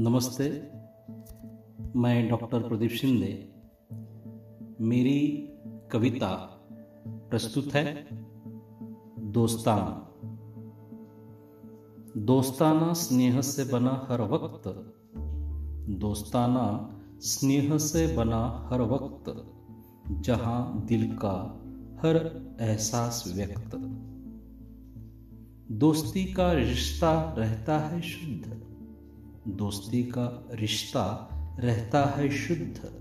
नमस्ते, मैं डॉक्टर प्रदीप शिंदे। मेरी कविता प्रस्तुत है दोस्ताना। दोस्ताना स्नेह से बना हर वक्त। दोस्ताना स्नेह से बना हर वक्त, जहाँ दिल का हर एहसास व्यक्त। दोस्ती का रिश्ता रहता है शुद्ध दोस्ती का रिश्ता रहता है शुद्ध।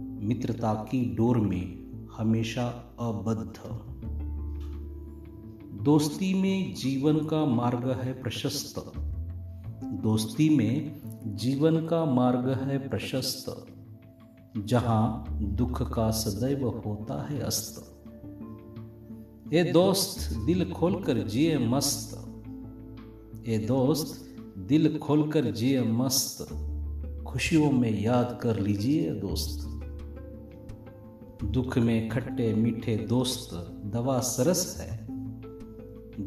मित्रता की डोर में हमेशा अबद्ध। दोस्ती में जीवन का मार्ग है प्रशस्त। दोस्ती में जीवन का मार्ग है प्रशस्त। जहाँ दुख का सदैव होता है अस्त। ए दोस्त, दिल खोलकर जिए मस्त। ए दोस्त दिल खोलकर जिए मस्त। खुशियों में याद कर लीजिए दोस्त। दुख में खट्टे मीठे दोस्त, दवा सरस है।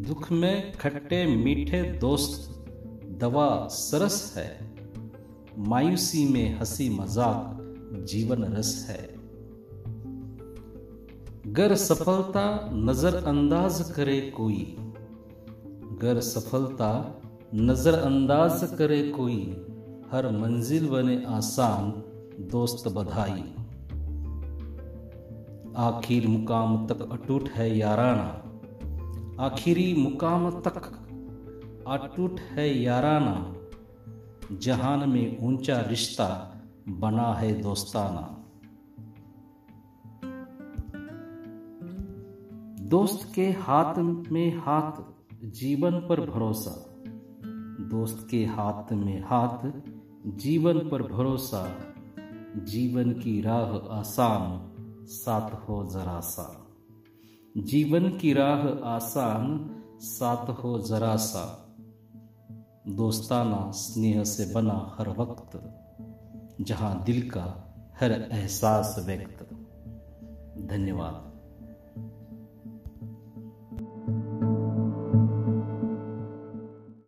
दुख में खट्टे मीठे दोस्त, दवा सरस है। मायूसी में हँसी मज़ाक, जीवन रस है। गर सफलता नजरअंदाज करे कोई। गर सफलता नजरअंदाज करे कोई, हर मंजिल बने आसान दोस्त बधाई। आखिर मुकाम तक अटूट है याराना, आखिरी मुकाम तक अटूट है याराना, जहान में ऊँचा रिश्ता बना है दोस्ताना। दोस्त के हाथ में हाथ, जीवन पर भरोसा। दोस्त के हाथ में हाथ, जीवन पर भरोसा, जीवन की राह आसान, साथ हो जरा सा। जीवन की राह आसान, साथ हो जरा सा। दोस्ताना स्नेह से बना हर वक्त, जहाँ दिल का हर एहसास व्यक्त। धन्यवाद।